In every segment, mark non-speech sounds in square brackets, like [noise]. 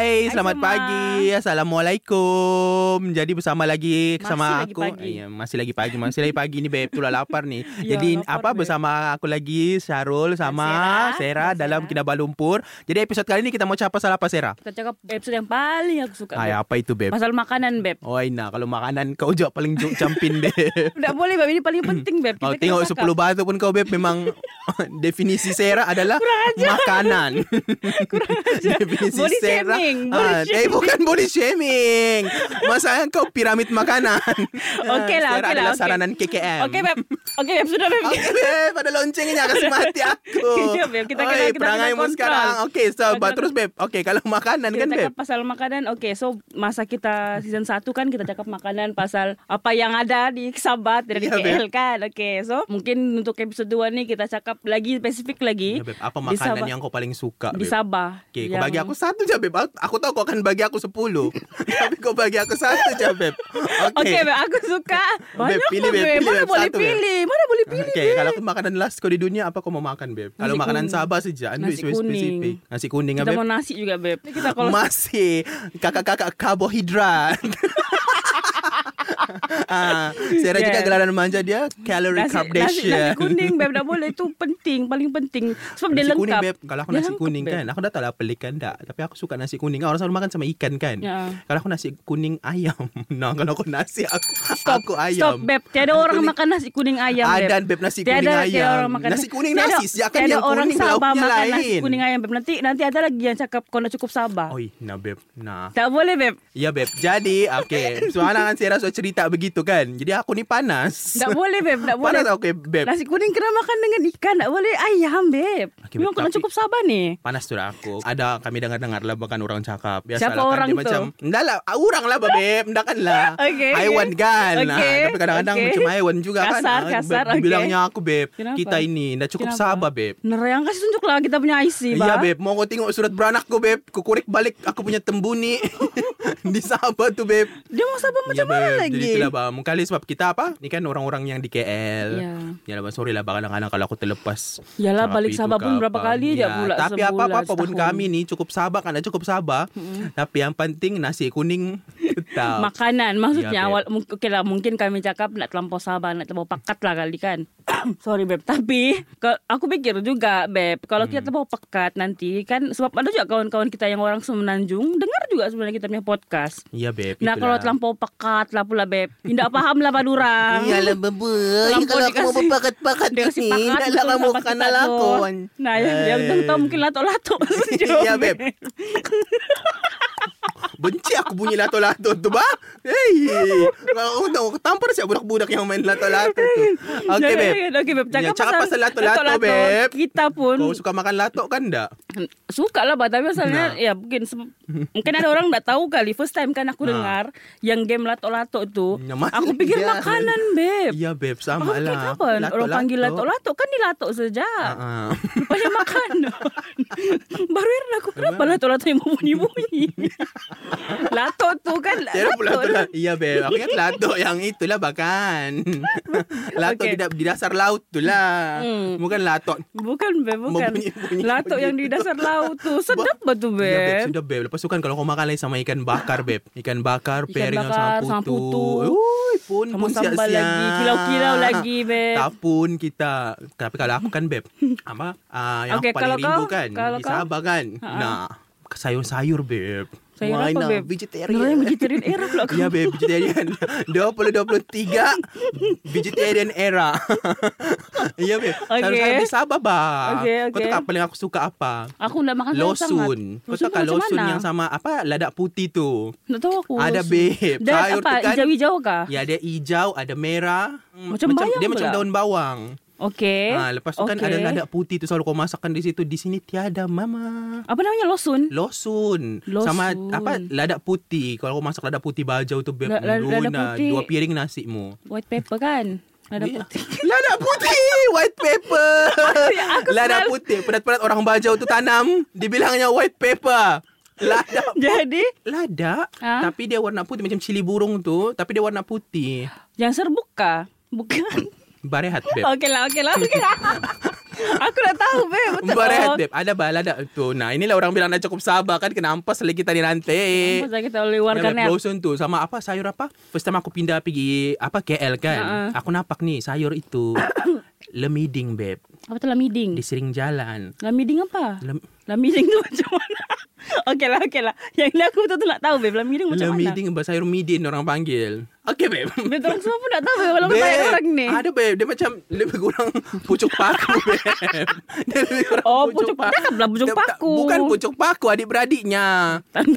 Hai, Hai selamat semua. pagi. Assalamualaikum. Jadi bersama lagi Masih sama lagi aku. pagi. Ya, masih lagi pagi, masih lagi pagi ni beb. Itulah lapar ni. [laughs] Ya, Jadi lapar, apa Beb. bersama aku lagi Syarul sama Sarah. Sarah dalam. Kinabalu Lumpur. Jadi episod kali ni kita mau cakap pasal apa Sarah? Kita cakap episode yang paling aku suka. Ay, apa itu beb? Pasal makanan, Beb. Oh Aina, kalau makanan kau jawab paling jok campin [laughs] beb. Tak boleh, Beb. Ini paling penting, Beb. Kita tengok kena cakap. 10 batu pun kau beb memang [laughs] definisi Sarah adalah makanan. definisi Body Sarah. shaming, body Ah, eh shaming. bukan body shaming. Masalahnya kau piramid makanan. [laughs] Okey lah, Sarah okey lah, saranan KKM. Okey, Beb. Okey, Beb. Sudah, Beb. Okey beb, pada loncengnya kasih mati aku. [laughs] Ya, Beb. Kita Oi, kena- kita perangai kena kontrol. sekarang. Okey, so Kita terus beb. Okey, kalau makanan Kita kan beb. cakap pasal makanan. Okey, so masa kita season 1 kan kita cakap makanan pasal apa yang ada di Sabat dan di Ya, KL kan. Okey, so mungkin untuk episode 2 ni kita cakap lagi spesifik lagi. Ya, beb, apa di makanan yang kau paling suka di beb? Sabah. Okey, kau bagi aku satu je beb. Aku- tahu kau akan bagi aku sepuluh. [laughs] Tapi kau bagi aku satu je beb. Okey. Okey, Beb. Aku suka. Banyak pilih, Beb. Beb. Pilih, Mana Beb. boleh Satu, Beb. pilih? Mana boleh pilih? Okey, kalau aku makanan last kau di dunia apa kau mau makan beb? Kalau Nasi makanan. Sabah saja, Nasi spesifik. kuning. Nasi kuning ah Kita beb. mau nasi juga, Beb. Kita kalau Masih kakak-kakak karbohidrat. [laughs] ah, saya yeah. juga gelaran manja dia calorie nasi, carb nasi, nasi kuning, Beb. Tak boleh. Itu penting. Paling penting. Sebab dia Nasi lengkap. kuning beb Kalau aku Dia nasi kuning Beb. kan Aku dah tak lah pelik kan tak Tapi aku suka nasi kuning Orang selalu makan sama ikan kan Ya. Kalau aku nasi kuning ayam [laughs] Nah kalau aku nasi Aku Stop, aku Stop, ayam Beb. Tiada orang Kuning- makan nasi kuning ayam. Ada beb nasi Tiada- kuning tiada ayam orang makan Nasi kuning tiada- nasi Siakan tiada yang orang kuning Sabah makan nasi lain kuning ayam, Beb. Nanti nanti ada lagi yang cakap kau nak cukup Sabah. Oi, nah beb Nah Tak boleh, Beb. Ya beb Jadi Okay Soalan [laughs] kan Sarah sudah cerita begitu kan Jadi aku ni panas Tak boleh, Beb. Tak [laughs] boleh. Panas okay beb Nasi kuning kena makan dengan ikan. Tak boleh ayam, Beb. Okey, Memang Beb, kau nak tapi- cukup Sabah ni. Panas tu lah aku Ada kami dengar-dengar lah Bahkan orang cakap Biasalah Siapa kan orang dia tu? macam Enggak lah Orang lah beb [laughs] Enggak kan lah Okey, Haiwan okey. kan Okey, Ah, Tapi kadang-kadang okey. macam haiwan juga kan Kasar, Ah, kasar, beb, okey. Dibilangnya aku beb Kenapa? Kita ini Dah cukup Kenapa? sabar beb Nerang kasih tunjuklah kita punya IC. Iya beb Mau kau tengok surat beranak ku beb Ku kurik balik Aku punya tembuni [laughs] Di Sabah tu beb Dia mau Sabah macam Ya, mana lagi? Jadi itulah bang. Mungkin sebab kita apa Ni kan orang-orang yang di KL Ya. Ya. Lah bang Sorry lah bang Kadang-kadang kalau aku terlepas Yalah, balik Sabah pun berapa apa. kali je pula Tapi apa-apa pun kami ni Cukup sabar kan cukup sabar Tapi yang penting Nasi kuning Tetap. Makanan. Maksudnya Ya, Beb. awal mung- Okey lah Mungkin kami cakap Nak terlampau sabar Nak terlampau pekat lah kali kan. [coughs] Sorry Beb. Tapi Aku fikir juga Beb Kalau Hmm. kita terlampau pekat Nanti kan Sebab ada juga kawan-kawan kita Yang orang semenanjung Dengar juga sebenarnya kita punya podcast. Iya beb Nah kalau itulah. terlampau pekat lah pula Beb. Tidak faham lah Padurang [laughs] Iyalah bebe Terlampau Kalau aku mau dikasih- berpakat-pakat Dia kasi ni pakat Dah lah tu. lakon Nah yang, yang tahu mungkin latok-latok Iya [laughs] beb [laughs] Benci aku bunyi lato-lato tu bah. Hei. Kau tahu Tampar siap budak-budak yang main lato-lato tu. [laughs] Okay beb. Okey Beb Ya, cakap pasal lato-lato, lato-lato, Beb. Kita pun Kau suka makan lato kan tak? Suka lah Tapi asalnya Nah. Ya mungkin se- Mungkin ada orang tak tahu kali. First time kan aku Nah. dengar Yang game lato-lato tu Ya, Aku pikir ya. makanan Beb. Iya beb sama lah. kenapa Orang panggil lato-lato Kan dilatok saja Ah, ah. Rupanya makanan [laughs] Baru aku Kenapa lato-lato yang berbunyi-bunyi [laughs] [laughs] Lato tu kan Tiada pula lato tu lah. Iya beb Aku ingat lato yang itulah bahkan Lato [laughs] Okay. di, di dasar laut tu lah Hmm. Bukan lato Bukan Beb Bukan Latok yang di dasar laut tu Sedap betul Ya, beb, Beb sudah beb. Lepas tu kan kalau kau makan lagi sama ikan bakar beb. Ikan bakar, Ikan pairing bakar, sama sama putu. putu. Ui, pun Sama pun sambal siap-siap. lagi Kilau-kilau lagi [laughs] Beb Tak pun kita. Tapi kalau aku kan beb. apa? Ah, yang aku paling kalau rindu kau- kan. di? Sabah kan. Ha-ha. Nah. Sayur-sayur beb. Sayur Why apa not? Beb? Vegetarian. Vegetarian era pula [laughs] kau Ya beb, vegetarian [laughs] 2023 Vegetarian era [laughs] Ya beb Okay. Sayur-sayur di Sabah bah Okay, Kau okay. tahu tak paling aku suka apa? Aku nak makan Losun. Kau tahu kan macam losun yang sama apa ladak putih tu? Tak tahu aku Ada, babe. Dan Sayur apa kan- Hijau-hijau kah Ya ada hijau, ada merah. Mm, Macam bayam dia macam pula. daun bawang. Okey Ha, lepas tu kan Okey. ada ladak putih tu selalu kau masakkan di situ. Di sini tiada mama. Apa namanya losun Losun. Losun. Sama apa ladak putih. Kalau kau masak ladak putih bajau tu beb La- la- dulu ladak nah, putih. dua piring nasi mu. White pepper kan Lada putih. [laughs] Lada putih, white aku Lada smell. putih, penat-penat orang bajau tu tanam, dibilangnya white pepper. Lada [laughs] Jadi lada, Ha? tapi dia warna putih macam cili burung tu, tapi dia warna putih. yang serbuk kah? Bukan. Barehat, beb. Okey lah, okey lah. Okay lah. [laughs] Aku dah tahu, Beb. Betul. Barehat, Oh, beb. Ada ba lada tu. Nah, inilah orang bilang dah cukup sabar kan kena ampas lagi kita ni nanti. Masa kita oleh Warga warganet. Blossom tu sama apa sayur apa? First time aku pindah pergi apa KL kan. Ha-ha. Aku nampak ni sayur itu [coughs] lemiding beb Apa tu lamiding? di sering jalan. Lamiding apa? Lem, Lamiding tu macam mana? Okey lah, okey lah. Yang ni aku betul-betul nak tahu, Beb. Lamiding macam mana? lemiding bahasa sayur midin orang panggil. Okey beb. Beb, orang semua pun nak tahu, Beb. Walaupun banyak orang ni. Ada beb, dia macam lebih kurang pucuk paku beb. Dia lebih kurang Oh, pucuk paku. Cakaplah pucuk Dia tak- paku. Bukan pucuk paku, adik-beradiknya.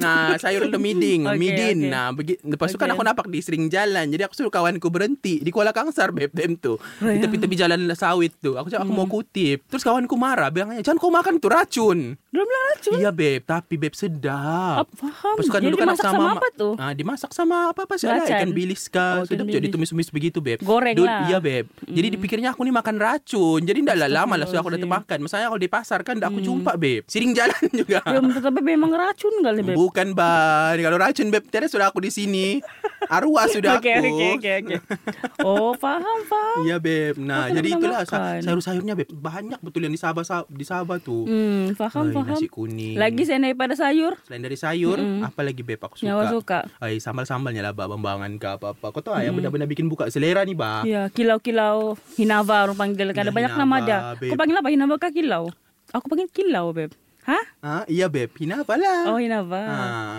Nah, sayur lemiding, Okey, midin. okey. Nah, begi, lepas tu kan aku nampak di sering jalan. Jadi aku suruh kawanku berhenti di Kuala Kangsar beb time tu. Di tepi-tepi jalan sawit tu. Aku cakap aku mau Hmm. kutip. Terus kawanku marah, bilangnya, "Jangan kau makan tu racun." Dia bilang racun. Iya beb, tapi beb sedap. Apa, faham. Kan Jadi dulu kan dimasak aku sama ma- apa tu? Ah, dimasak sama apa-apa Belacan. ikan bilis kah. Oh, Sedap bilis. ditumis-tumis begitu beb. Goreng Dul- lah. Iya beb. Jadi dipikirnya aku ni makan racun. Jadi ndak lah lama lah sudah aku dah Astagfirullahaladzim. termakan. Masalahnya kalau di pasar kan aku jumpa beb. Siring jalan [laughs] juga. Ya, tetapi memang racun kali, Beb. Bukan ba. Kalau racun beb, tiada sudah aku di sini. Arwah [laughs] sudah Okey, aku. okey, okey, okey. [laughs] Oh, faham, faham. Iya beb. Nah, Aku jadi itulah makan. sayur-sayurnya beb. Banyak betul yang di Sabah Sa- di Sabah tu. Hmm, faham, Ay, faham. nasi kuning. Lagi saya daripada sayur. Selain dari sayur, apa lagi beb aku suka? Yang awak suka? Ay, sambal-sambalnya lah, ba, bambangan ke apa-apa. Kau tahu ah, yang benar-benar bikin buka selera ni, ba? Ya, kilau-kilau Hinava orang panggil. Kan ada Ya, banyak Hinava, nama dia. Beb. Kau panggil apa? Hinava kah kilau? Aku panggil kilau, Beb. Hah? Ah, iya, beb. Hina apa lah? Oh, Hinava. Ah.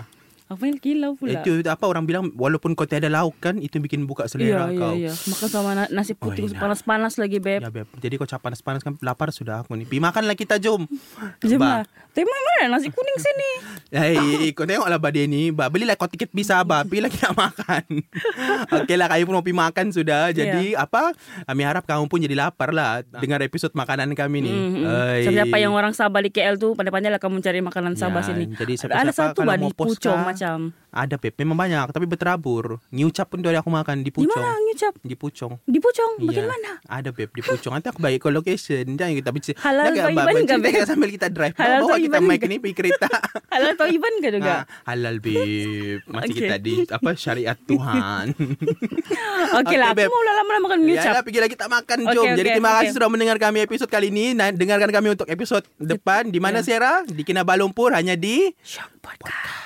Aku panggil kilau pula. Itu apa orang bilang walaupun kau tiada lauk kan itu bikin buka selera Iya, iya, kau. iya. Makan sama na- nasi putih Oh, panas-panas lagi, Beb. Ya beb. Jadi kau cap panas-panas kan lapar sudah aku ni. Pi makanlah kita jom. Jom lah. Tapi mana nasi kuning sini? Hei, [laughs] kau tengoklah ba dia ni. Ba, belilah kau tiket bisa ba. Pi lagi nak makan. [laughs] Okey lah, kayu pun mau pi makan sudah. Jadi apa? Kami harap kamu pun jadi lapar lah dengar episod makanan kami ni. Mm-hmm. Siapa yang orang Sabah di KL tu pandai-pandai lah kamu cari makanan Sabah Ya, sini. jadi ada ada siapa-siapa satu kalau di mau post Puchong kah? Macam. Ada beb, memang banyak tapi berterabur. Ngiucap pun ada aku makan di Di Pucong. mana ngucap? Di Pucong. Di Puchong. Iya. Bagaimana? Ada beb di Pucong. Nanti aku bagi kau location. Jangan kita bicara. Halal Jangan, atau Mbak, Iban ke, Beb? [laughs] sambil kita drive. Halal Bawa kita mic ke? ni pergi kereta. [laughs] Halal atau Iban ke juga? Ah, halal beb. Masih Okey. kita di apa syariat Tuhan. [laughs] Okey lah, Beb. aku mau lama-lama makan Ya ngucap. lah, pergi lagi tak makan. Jom. okey, Jadi terima okey. kasih sudah mendengar kami episod kali ini. Nah, dengarkan kami untuk episod depan. Di mana Ya. Sierra? Di Kinabalu Lumpur hanya di Shock podcast.